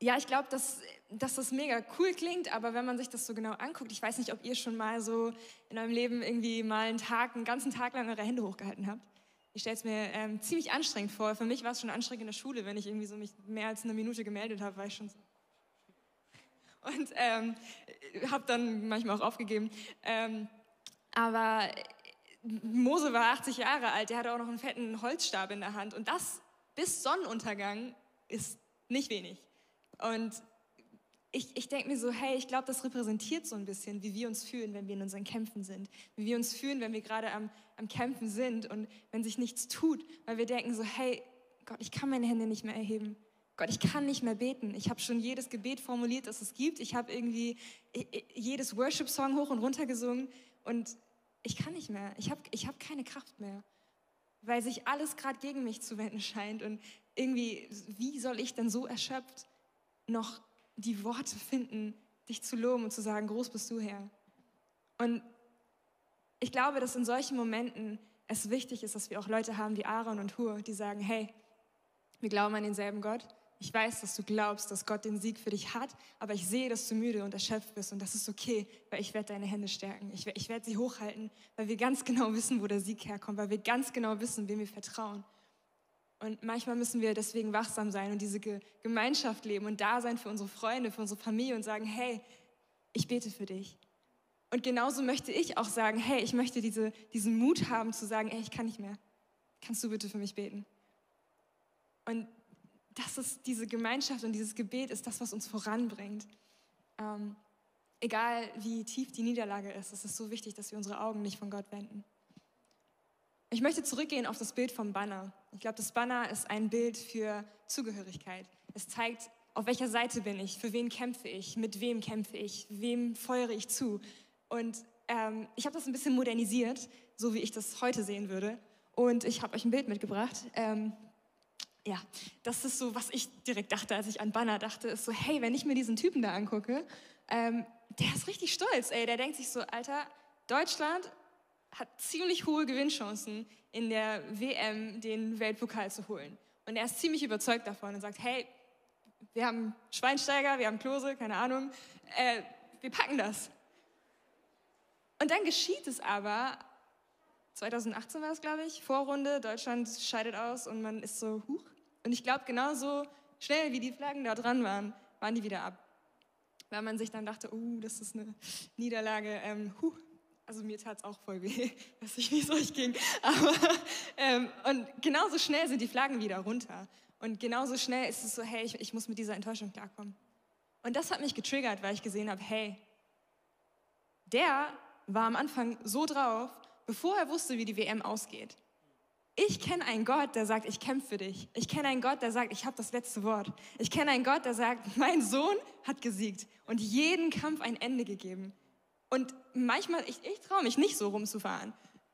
ja, ich glaube, dass, dass das mega cool klingt, aber wenn man sich das so genau anguckt, ich weiß nicht, ob ihr schon mal so in eurem Leben irgendwie mal einen Tag, einen ganzen Tag lang eure Hände hochgehalten habt. Ich stelle es mir ähm, ziemlich anstrengend vor. Für mich war es schon anstrengend in der Schule, wenn ich irgendwie so mich mehr als eine Minute gemeldet habe, war ich schon so [laughs] und ähm, habe dann manchmal auch aufgegeben. Ähm, aber Mose war 80 Jahre alt, der hatte auch noch einen fetten Holzstab in der Hand und das bis Sonnenuntergang ist nicht wenig. Und ich, ich denke mir so, hey, ich glaube, das repräsentiert so ein bisschen, wie wir uns fühlen, wenn wir in unseren Kämpfen sind. Wie wir uns fühlen, wenn wir gerade am, am Kämpfen sind und wenn sich nichts tut, weil wir denken so, hey, Gott, ich kann meine Hände nicht mehr erheben. Gott, ich kann nicht mehr beten. Ich habe schon jedes Gebet formuliert, das es gibt. Ich habe irgendwie jedes Worship-Song hoch und runter gesungen und ich kann nicht mehr. Ich habe ich hab keine Kraft mehr, weil sich alles gerade gegen mich zu wenden scheint. Und irgendwie, wie soll ich denn so erschöpft noch die Worte finden, dich zu loben und zu sagen, groß bist du Herr. Und ich glaube, dass in solchen Momenten es wichtig ist, dass wir auch Leute haben wie Aaron und Hur, die sagen, hey, wir glauben an denselben Gott, ich weiß, dass du glaubst, dass Gott den Sieg für dich hat, aber ich sehe, dass du müde und erschöpft bist und das ist okay, weil ich werde deine Hände stärken. Ich, ich werde sie hochhalten, weil wir ganz genau wissen, wo der Sieg herkommt, weil wir ganz genau wissen, wem wir vertrauen. Und manchmal müssen wir deswegen wachsam sein und diese Gemeinschaft leben und da sein für unsere Freunde, für unsere Familie und sagen, hey, ich bete für dich. Und genauso möchte ich auch sagen, hey, ich möchte diese, diesen Mut haben zu sagen, ey, ich kann nicht mehr. Kannst du bitte für mich beten? Und das ist diese Gemeinschaft und dieses Gebet ist das, was uns voranbringt. Ähm, egal wie tief die Niederlage ist, es ist so wichtig, dass wir unsere Augen nicht von Gott wenden. Ich möchte zurückgehen auf das Bild vom Banner. Ich glaube, das Banner ist ein Bild für Zugehörigkeit. Es zeigt, auf welcher Seite bin ich, für wen kämpfe ich, mit wem kämpfe ich, wem feuere ich zu. Und ähm, ich habe das ein bisschen modernisiert, so wie ich das heute sehen würde. Und ich habe euch ein Bild mitgebracht. Ähm, ja, das ist so, was ich direkt dachte, als ich an Banner dachte, ist so, hey, wenn ich mir diesen Typen da angucke, ähm, der ist richtig stolz, ey, der denkt sich so, Alter, Deutschland hat ziemlich hohe Gewinnchancen in der WM den Weltpokal zu holen. Und er ist ziemlich überzeugt davon und sagt, hey, wir haben Schweinsteiger, wir haben Klose, keine Ahnung, äh, wir packen das. Und dann geschieht es aber, 2018 war es, glaube ich, Vorrunde, Deutschland scheidet aus und man ist so, huch, und ich glaube, genauso schnell wie die Flaggen da dran waren, waren die wieder ab. Weil man sich dann dachte, oh, das ist eine Niederlage. Ähm, huh. Also mir tat es auch voll weh, [laughs] weiß ich, wie es euch ging. Aber, ähm, und genauso schnell sind die Flaggen wieder runter. Und genauso schnell ist es so, hey, ich, ich muss mit dieser Enttäuschung klarkommen. Und das hat mich getriggert, weil ich gesehen habe, hey, der war am Anfang so drauf, bevor er wusste, wie die WM ausgeht. Ich kenne einen Gott, der sagt, ich kämpfe für dich. Ich kenne einen Gott, der sagt, ich habe das letzte Wort. Ich kenne einen Gott, der sagt, mein Sohn hat gesiegt und jeden Kampf ein Ende gegeben. Und manchmal, ich, ich traue mich nicht so rumzufahren.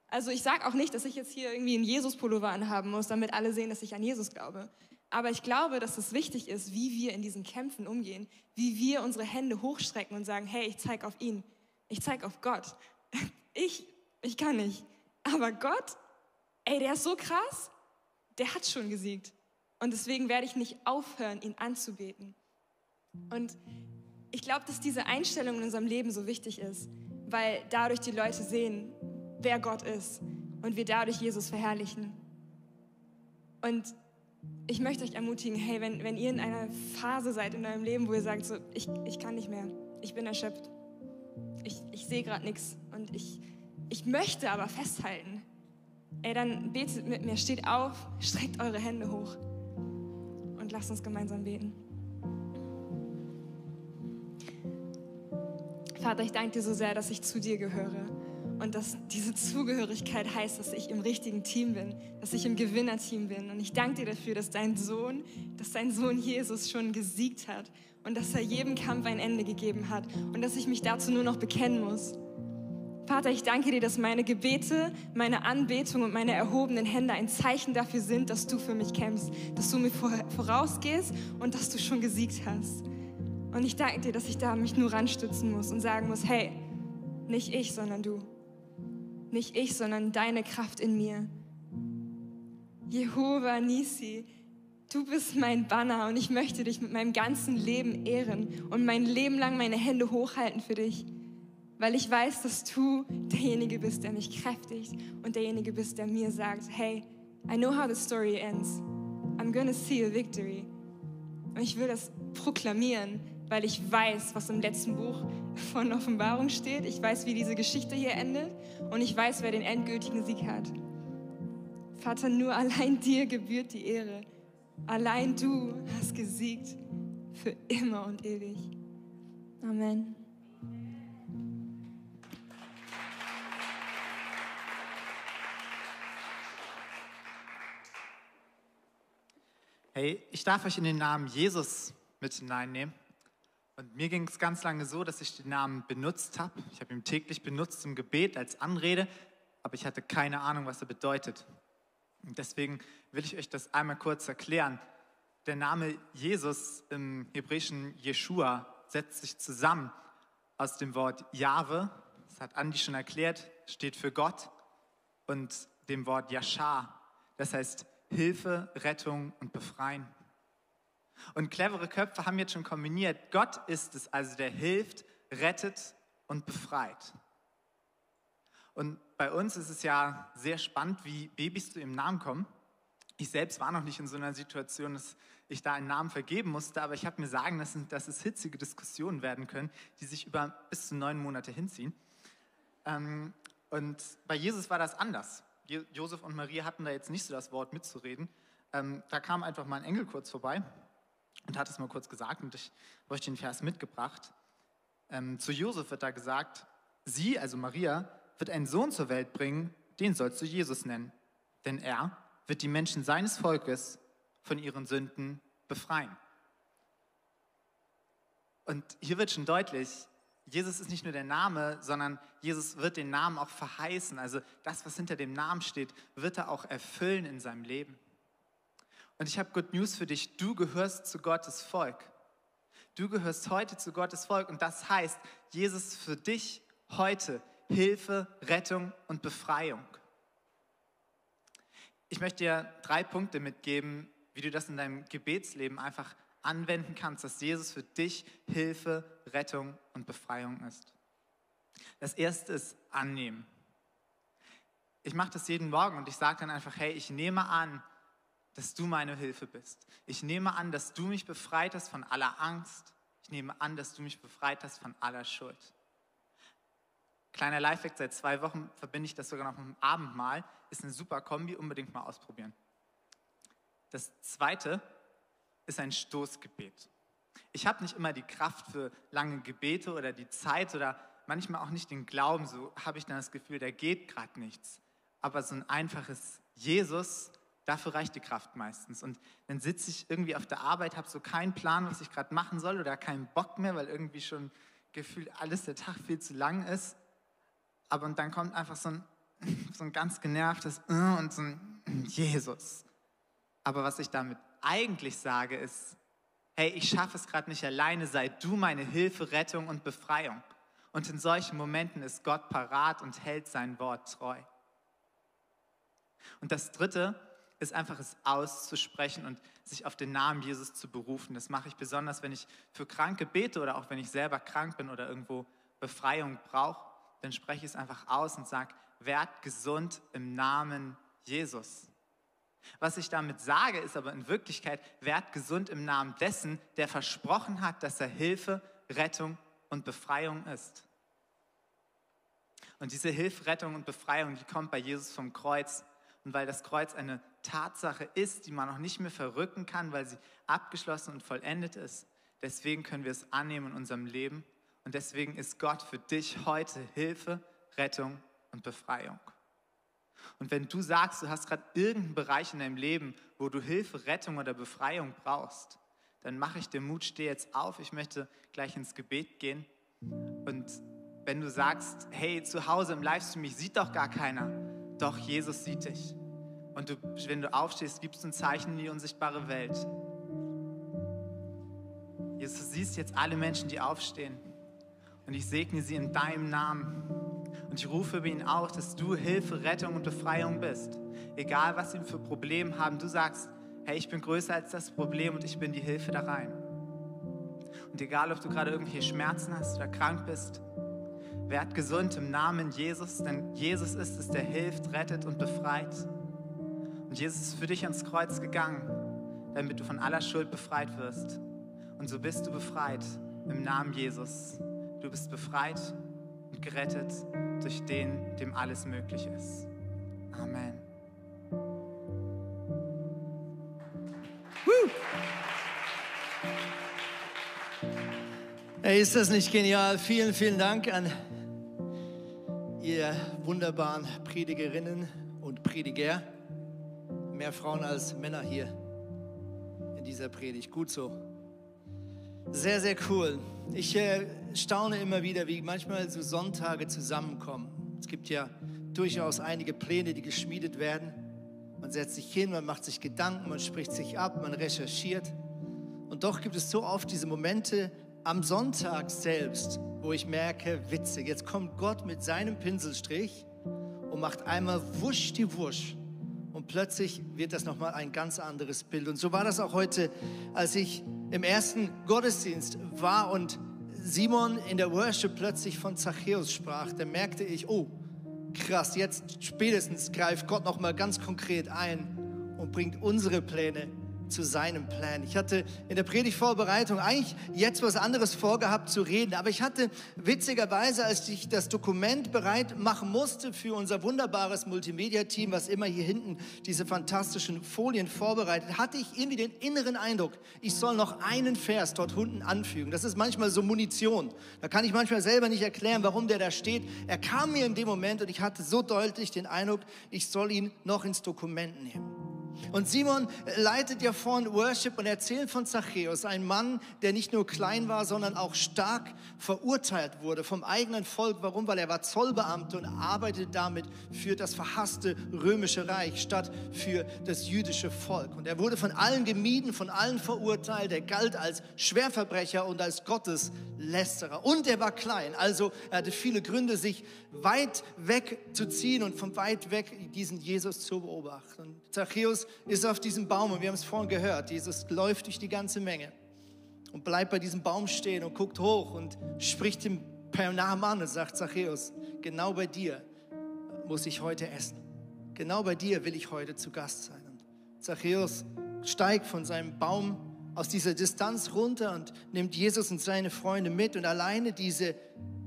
Also ich sage auch nicht, dass ich jetzt hier irgendwie einen Jesus-Pullover anhaben muss, damit alle sehen, dass ich an Jesus glaube. Aber ich glaube, dass es wichtig ist, wie wir in diesen Kämpfen umgehen, wie wir unsere Hände hochstrecken und sagen, hey, ich zeige auf ihn, ich zeige auf Gott. [laughs] Ich, ich kann nicht. Aber Gott, ey, der ist so krass, der hat schon gesiegt. Und deswegen werde ich nicht aufhören, ihn anzubeten. Und ich glaube, dass diese Einstellung in unserem Leben so wichtig ist, weil dadurch die Leute sehen, wer Gott ist und wir dadurch Jesus verherrlichen. Und ich möchte euch ermutigen, hey, wenn, wenn ihr in einer Phase seid in eurem Leben, wo ihr sagt, so, ich, ich kann nicht mehr, ich bin erschöpft, ich, ich sehe gerade nichts und ich, ich möchte aber festhalten. Ey, dann betet mit mir, steht auf, [laughs] streckt eure Hände hoch und lasst uns gemeinsam beten. Vater, ich danke dir so sehr, dass ich zu dir gehöre und dass diese Zugehörigkeit heißt, dass ich im richtigen Team bin, dass ich im Gewinnerteam bin. Und ich danke dir dafür, dass dein Sohn, dass dein Sohn Jesus schon gesiegt hat und dass er jedem Kampf ein Ende gegeben hat und dass ich mich dazu nur noch bekennen muss. Vater, ich danke dir, dass meine Gebete, meine Anbetung und meine erhobenen Hände ein Zeichen dafür sind, dass du für mich kämpfst, dass du mir vorausgehst und dass du schon gesiegt hast. Und ich danke dir, dass ich da mich nur ranstützen muss und sagen muss, hey, nicht ich, sondern du. Nicht ich, sondern deine Kraft in mir. Jehova Nisi, du bist mein Banner und ich möchte dich mit meinem ganzen Leben ehren und mein Leben lang meine Hände hochhalten für dich weil ich weiß, dass du derjenige bist, der mich kräftigt und derjenige bist, der mir sagt, hey, I know how the story ends. I'm gonna see a victory. Und ich will das proklamieren, weil ich weiß, was im letzten Buch [laughs] von Offenbarung steht. Ich weiß, wie diese Geschichte hier endet und ich weiß, wer den endgültigen Sieg hat. Vater, nur allein dir gebührt die Ehre. Allein du hast gesiegt für immer und ewig. Amen. Hey, ich darf euch in den Namen Jesus mit hineinnehmen. Und mir ging es ganz lange so, dass ich den Namen benutzt habe. Ich habe ihn täglich benutzt im Gebet als Anrede, aber ich hatte keine Ahnung, was er bedeutet. Und deswegen will ich euch das einmal kurz erklären. Der Name Jesus im hebräischen Jeshua setzt sich zusammen aus dem Wort Jahwe, das hat Andi schon erklärt, steht für Gott, und dem Wort Yashar, das heißt Hilfe, Rettung und Befreien. Und clevere Köpfe haben jetzt schon kombiniert, Gott ist es also, der hilft, rettet und befreit. Und bei uns ist es ja sehr spannend, wie Babys zu ihrem Namen kommen. Ich selbst war noch nicht in so einer Situation, dass ich da einen Namen vergeben musste, aber ich habe mir sagen lassen, dass es hitzige Diskussionen werden können, die sich über bis zu neun Monate hinziehen. Ähm, und bei Jesus war das anders. Josef und Maria hatten da jetzt nicht so das Wort mitzureden. Ähm, da kam einfach mal ein Engel kurz vorbei und hat es mal kurz gesagt und ich habe euch den Vers mitgebracht. Ähm, zu Josef wird da gesagt, sie, also Maria, wird einen Sohn zur Welt bringen, den sollst du Jesus nennen. Denn er wird die Menschen seines Volkes von ihren Sünden befreien. Und hier wird schon deutlich, Jesus ist nicht nur der Name, sondern Jesus wird den Namen auch verheißen. Also das, was hinter dem Namen steht, wird er auch erfüllen in seinem Leben. Und ich habe Good News für dich. Du gehörst zu Gottes Volk. Du gehörst heute zu Gottes Volk. Und das heißt, Jesus für dich heute Hilfe, Rettung und Befreiung. Ich möchte dir drei Punkte mitgeben, wie du das in deinem Gebetsleben einfach anwenden kannst, dass Jesus für dich Hilfe, Rettung und Befreiung ist. Das erste ist annehmen. Ich mache das jeden Morgen und ich sage dann einfach, hey, ich nehme an, dass du meine Hilfe bist. Ich nehme an, dass du mich befreit hast von aller Angst. Ich nehme an, dass du mich befreit hast von aller Schuld. Kleiner Lifehack, seit zwei Wochen verbinde ich das sogar noch mit dem Abendmahl. Ist eine super Kombi, unbedingt mal ausprobieren. Das zweite ist ein Stoßgebet. Ich habe nicht immer die Kraft für lange Gebete oder die Zeit oder manchmal auch nicht den Glauben, so habe ich dann das Gefühl, da geht gerade nichts. Aber so ein einfaches Jesus, dafür reicht die Kraft meistens. Und dann sitze ich irgendwie auf der Arbeit, habe so keinen Plan, was ich gerade machen soll oder keinen Bock mehr, weil irgendwie schon gefühlt alles der Tag viel zu lang ist. Aber und dann kommt einfach so ein, [laughs] so ein ganz genervtes äh, und so ein [clears throat] Jesus. Aber was ich damit eigentlich sage, ist, hey, ich schaffe es gerade nicht alleine, sei du meine Hilfe, Rettung und Befreiung. Und in solchen Momenten ist Gott parat und hält sein Wort treu. Und das Dritte ist einfach es auszusprechen und sich auf den Namen Jesus zu berufen. Das mache ich besonders, wenn ich für Kranke bete oder auch wenn ich selber krank bin oder irgendwo Befreiung brauche. Dann spreche ich es einfach aus und sage, werd gesund im Namen Jesus. Was ich damit sage, ist aber in Wirklichkeit, werd gesund im Namen dessen, der versprochen hat, dass er Hilfe, Rettung und Befreiung ist. Und diese Hilfe, Rettung und Befreiung, die kommt bei Jesus vom Kreuz. Und weil das Kreuz eine Tatsache ist, die man noch nicht mehr verrücken kann, weil sie abgeschlossen und vollendet ist, deswegen können wir es annehmen in unserem Leben. Und deswegen ist Gott für dich heute Hilfe, Rettung und Befreiung. Und wenn du sagst, du hast gerade irgendeinen Bereich in deinem Leben, wo du Hilfe, Rettung oder Befreiung brauchst, dann mache ich dir Mut, steh jetzt auf. Ich möchte gleich ins Gebet gehen. Und wenn du sagst, hey, zu Hause im Livestream, mich sieht doch gar keiner, doch Jesus sieht dich. Und du, wenn du aufstehst, gibst du ein Zeichen in die unsichtbare Welt. Jesus, du siehst jetzt alle Menschen, die aufstehen. Und ich segne sie in deinem Namen. Und ich rufe über ihn aus, dass du Hilfe, Rettung und Befreiung bist. Egal, was sie für Probleme haben, du sagst, hey, ich bin größer als das Problem und ich bin die Hilfe da rein. Und egal, ob du gerade irgendwelche Schmerzen hast oder krank bist, werd gesund im Namen Jesus, denn Jesus ist es, der hilft, rettet und befreit. Und Jesus ist für dich ans Kreuz gegangen, damit du von aller Schuld befreit wirst. Und so bist du befreit im Namen Jesus. Du bist befreit und gerettet durch den, dem alles möglich ist. Amen. Hey, ist das nicht genial? Vielen, vielen Dank an ihr wunderbaren Predigerinnen und Prediger. Mehr Frauen als Männer hier in dieser Predigt. Gut so. Sehr, sehr cool. Ich äh, staune immer wieder, wie manchmal so Sonntage zusammenkommen. Es gibt ja durchaus einige Pläne, die geschmiedet werden. Man setzt sich hin, man macht sich Gedanken, man spricht sich ab, man recherchiert. Und doch gibt es so oft diese Momente am Sonntag selbst, wo ich merke, witzig, jetzt kommt Gott mit seinem Pinselstrich und macht einmal wusch die Wusch. Und plötzlich wird das nochmal ein ganz anderes Bild. Und so war das auch heute, als ich im ersten Gottesdienst war und Simon in der Worship plötzlich von Zachäus sprach. Da merkte ich, oh, krass, jetzt spätestens greift Gott nochmal ganz konkret ein und bringt unsere Pläne zu seinem Plan. Ich hatte in der Predigtvorbereitung eigentlich jetzt was anderes vorgehabt zu reden, aber ich hatte witzigerweise, als ich das Dokument bereit machen musste für unser wunderbares Multimedia-Team, was immer hier hinten diese fantastischen Folien vorbereitet, hatte ich irgendwie den inneren Eindruck, ich soll noch einen Vers dort unten anfügen. Das ist manchmal so Munition. Da kann ich manchmal selber nicht erklären, warum der da steht. Er kam mir in dem Moment und ich hatte so deutlich den Eindruck, ich soll ihn noch ins Dokument nehmen. Und Simon leitet ja vorn Worship und erzählt von Zachäus, ein Mann, der nicht nur klein war, sondern auch stark verurteilt wurde vom eigenen Volk. Warum? Weil er war Zollbeamter und arbeitete damit für das verhasste römische Reich statt für das jüdische Volk. Und er wurde von allen gemieden, von allen verurteilt. Er galt als Schwerverbrecher und als Gotteslästerer. Und er war klein, also er hatte viele Gründe, sich weit weg zu ziehen und von weit weg diesen Jesus zu beobachten. Und Zachäus ist auf diesem Baum und wir haben es vorhin gehört, Jesus läuft durch die ganze Menge und bleibt bei diesem Baum stehen und guckt hoch und spricht ihm per Namen an und sagt, Zachäus, genau bei dir muss ich heute essen. Genau bei dir will ich heute zu Gast sein. Und Zachäus steigt von seinem Baum aus dieser Distanz runter und nimmt Jesus und seine Freunde mit und alleine diese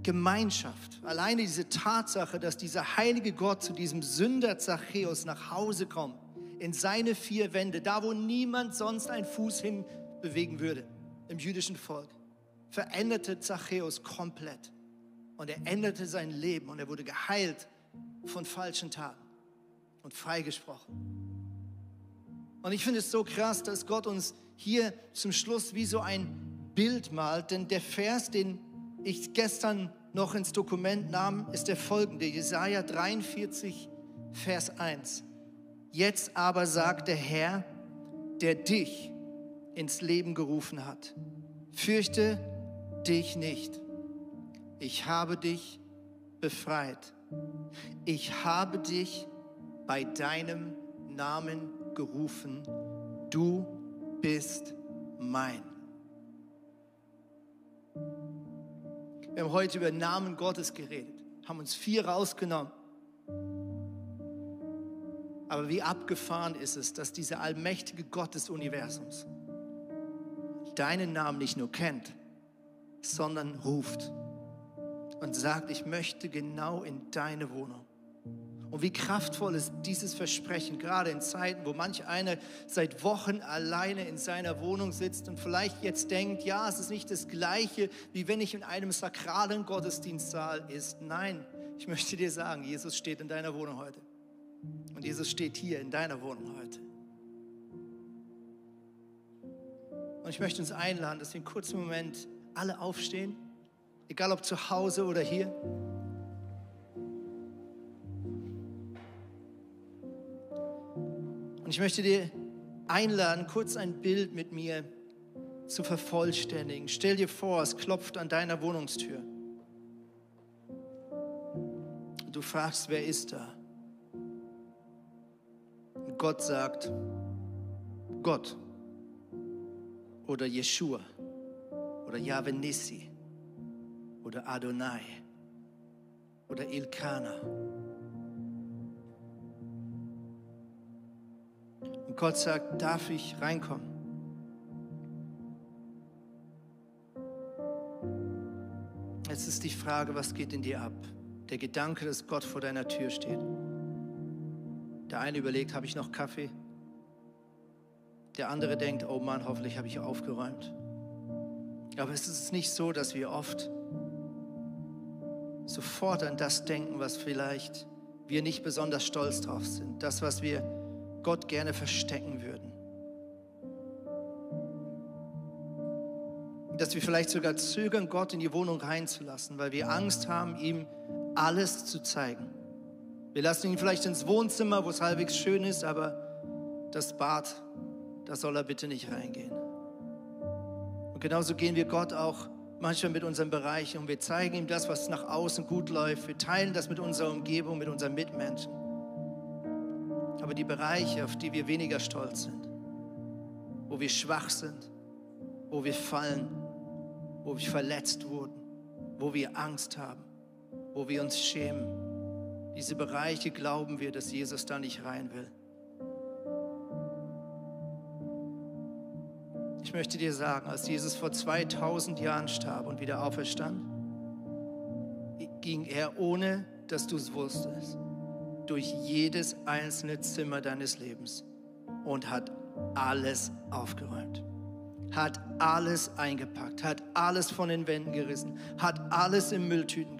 Gemeinschaft, alleine diese Tatsache, dass dieser heilige Gott zu diesem Sünder Zachäus nach Hause kommt, in seine vier Wände, da wo niemand sonst einen Fuß hin bewegen würde im jüdischen Volk, veränderte Zachäus komplett. Und er änderte sein Leben und er wurde geheilt von falschen Taten und freigesprochen. Und ich finde es so krass, dass Gott uns hier zum Schluss wie so ein Bild malt, denn der Vers, den ich gestern noch ins Dokument nahm, ist der folgende, Jesaja 43, Vers 1. Jetzt aber sagt der Herr, der dich ins Leben gerufen hat, fürchte dich nicht. Ich habe dich befreit. Ich habe dich bei deinem Namen gerufen. Du bist mein. Wir haben heute über Namen Gottes geredet, haben uns vier rausgenommen. Aber wie abgefahren ist es, dass dieser allmächtige Gott des Universums deinen Namen nicht nur kennt, sondern ruft. und sagt, ich möchte genau in deine Wohnung. Und wie kraftvoll ist dieses Versprechen, gerade in Zeiten, wo manch einer seit Wochen alleine in seiner Wohnung sitzt und vielleicht jetzt denkt, ja, es ist nicht das gleiche, wie wenn ich in einem sakralen Gottesdienstsaal ist. Nein, ich möchte dir sagen, Jesus steht in deiner Wohnung heute. Und Jesus steht hier in deiner Wohnung heute. Und ich möchte uns einladen, dass wir einen kurzen Moment alle aufstehen, egal ob zu Hause oder hier. Und ich möchte dir einladen, kurz ein Bild mit mir zu vervollständigen. Stell dir vor, es klopft an deiner Wohnungstür. Du fragst, wer ist da? Und Gott sagt, Gott oder Jeshua oder Yahweh Nissi oder Adonai oder Ilkana. Gott sagt, darf ich reinkommen? Jetzt ist die Frage, was geht in dir ab? Der Gedanke, dass Gott vor deiner Tür steht. Der eine überlegt, habe ich noch Kaffee? Der andere denkt, oh Mann, hoffentlich habe ich aufgeräumt. Aber es ist nicht so, dass wir oft sofort an das denken, was vielleicht wir nicht besonders stolz drauf sind. Das, was wir Gott gerne verstecken würden. Dass wir vielleicht sogar zögern, Gott in die Wohnung reinzulassen, weil wir Angst haben, ihm alles zu zeigen. Wir lassen ihn vielleicht ins Wohnzimmer, wo es halbwegs schön ist, aber das Bad, da soll er bitte nicht reingehen. Und genauso gehen wir Gott auch manchmal mit unserem Bereich und wir zeigen ihm das, was nach außen gut läuft. Wir teilen das mit unserer Umgebung, mit unseren Mitmenschen aber die Bereiche, auf die wir weniger stolz sind, wo wir schwach sind, wo wir fallen, wo wir verletzt wurden, wo wir Angst haben, wo wir uns schämen. Diese Bereiche glauben wir, dass Jesus da nicht rein will. Ich möchte dir sagen, als Jesus vor 2000 Jahren starb und wieder auferstand, ging er ohne, dass du es wusstest durch jedes einzelne Zimmer deines Lebens und hat alles aufgeräumt, hat alles eingepackt, hat alles von den Wänden gerissen, hat alles in Mülltüten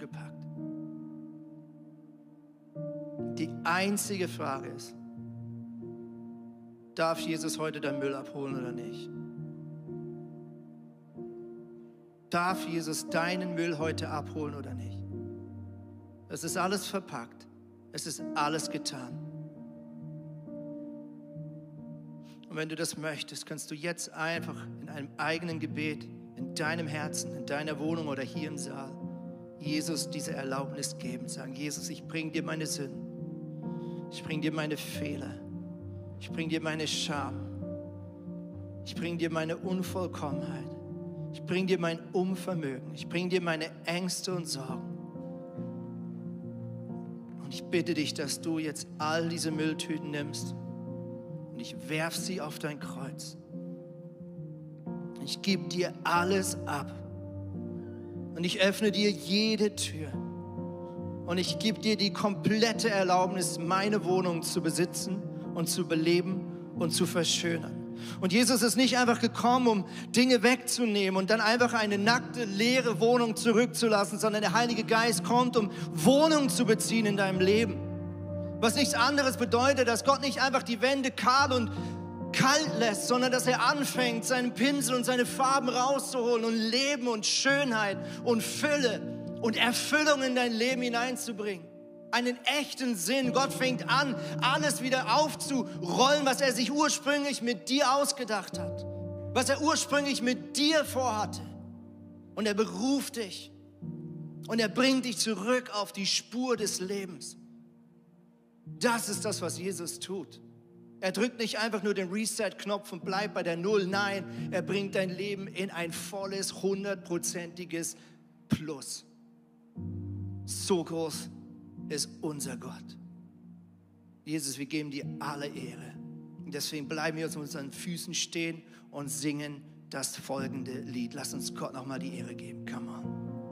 einzige Frage ist, darf Jesus heute dein Müll abholen oder nicht? Darf Jesus deinen Müll heute abholen oder nicht? Es ist alles verpackt. Es ist alles getan. Und wenn du das möchtest, kannst du jetzt einfach in einem eigenen Gebet, in deinem Herzen, in deiner Wohnung oder hier im Saal, Jesus diese Erlaubnis geben. Sagen, Jesus, ich bringe dir meine Sünden. Ich bringe dir meine Fehler. Ich bringe dir meine Scham. Ich bringe dir meine Unvollkommenheit. Ich bringe dir mein Unvermögen. Ich bringe dir meine Ängste und Sorgen. Und ich bitte dich, dass du jetzt all diese Mülltüten nimmst und ich werf sie auf dein Kreuz. Ich gebe dir alles ab. Und ich öffne dir jede Tür. Und ich gebe dir die komplette Erlaubnis, meine Wohnung zu besitzen und zu beleben und zu verschönern. Und Jesus ist nicht einfach gekommen, um Dinge wegzunehmen und dann einfach eine nackte, leere Wohnung zurückzulassen, sondern der Heilige Geist kommt, um Wohnung zu beziehen in deinem Leben. Was nichts anderes bedeutet, dass Gott nicht einfach die Wände kahl und kalt lässt, sondern dass er anfängt, seinen Pinsel und seine Farben rauszuholen und Leben und Schönheit und Fülle und Erfüllung in dein Leben hineinzubringen einen echten Sinn. Gott fängt an, alles wieder aufzurollen, was er sich ursprünglich mit dir ausgedacht hat, was er ursprünglich mit dir vorhatte. Und er beruft dich und er bringt dich zurück auf die Spur des Lebens. Das ist das, was Jesus tut. Er drückt nicht einfach nur den Reset-Knopf und bleibt bei der Null. Nein, er bringt dein Leben in ein volles, hundertprozentiges Plus. So groß ist unser Gott. Jesus, wir geben dir alle Ehre. Und deswegen bleiben wir auf unseren Füßen stehen und singen das folgende Lied. Lass uns Gott nochmal die Ehre geben. Come on.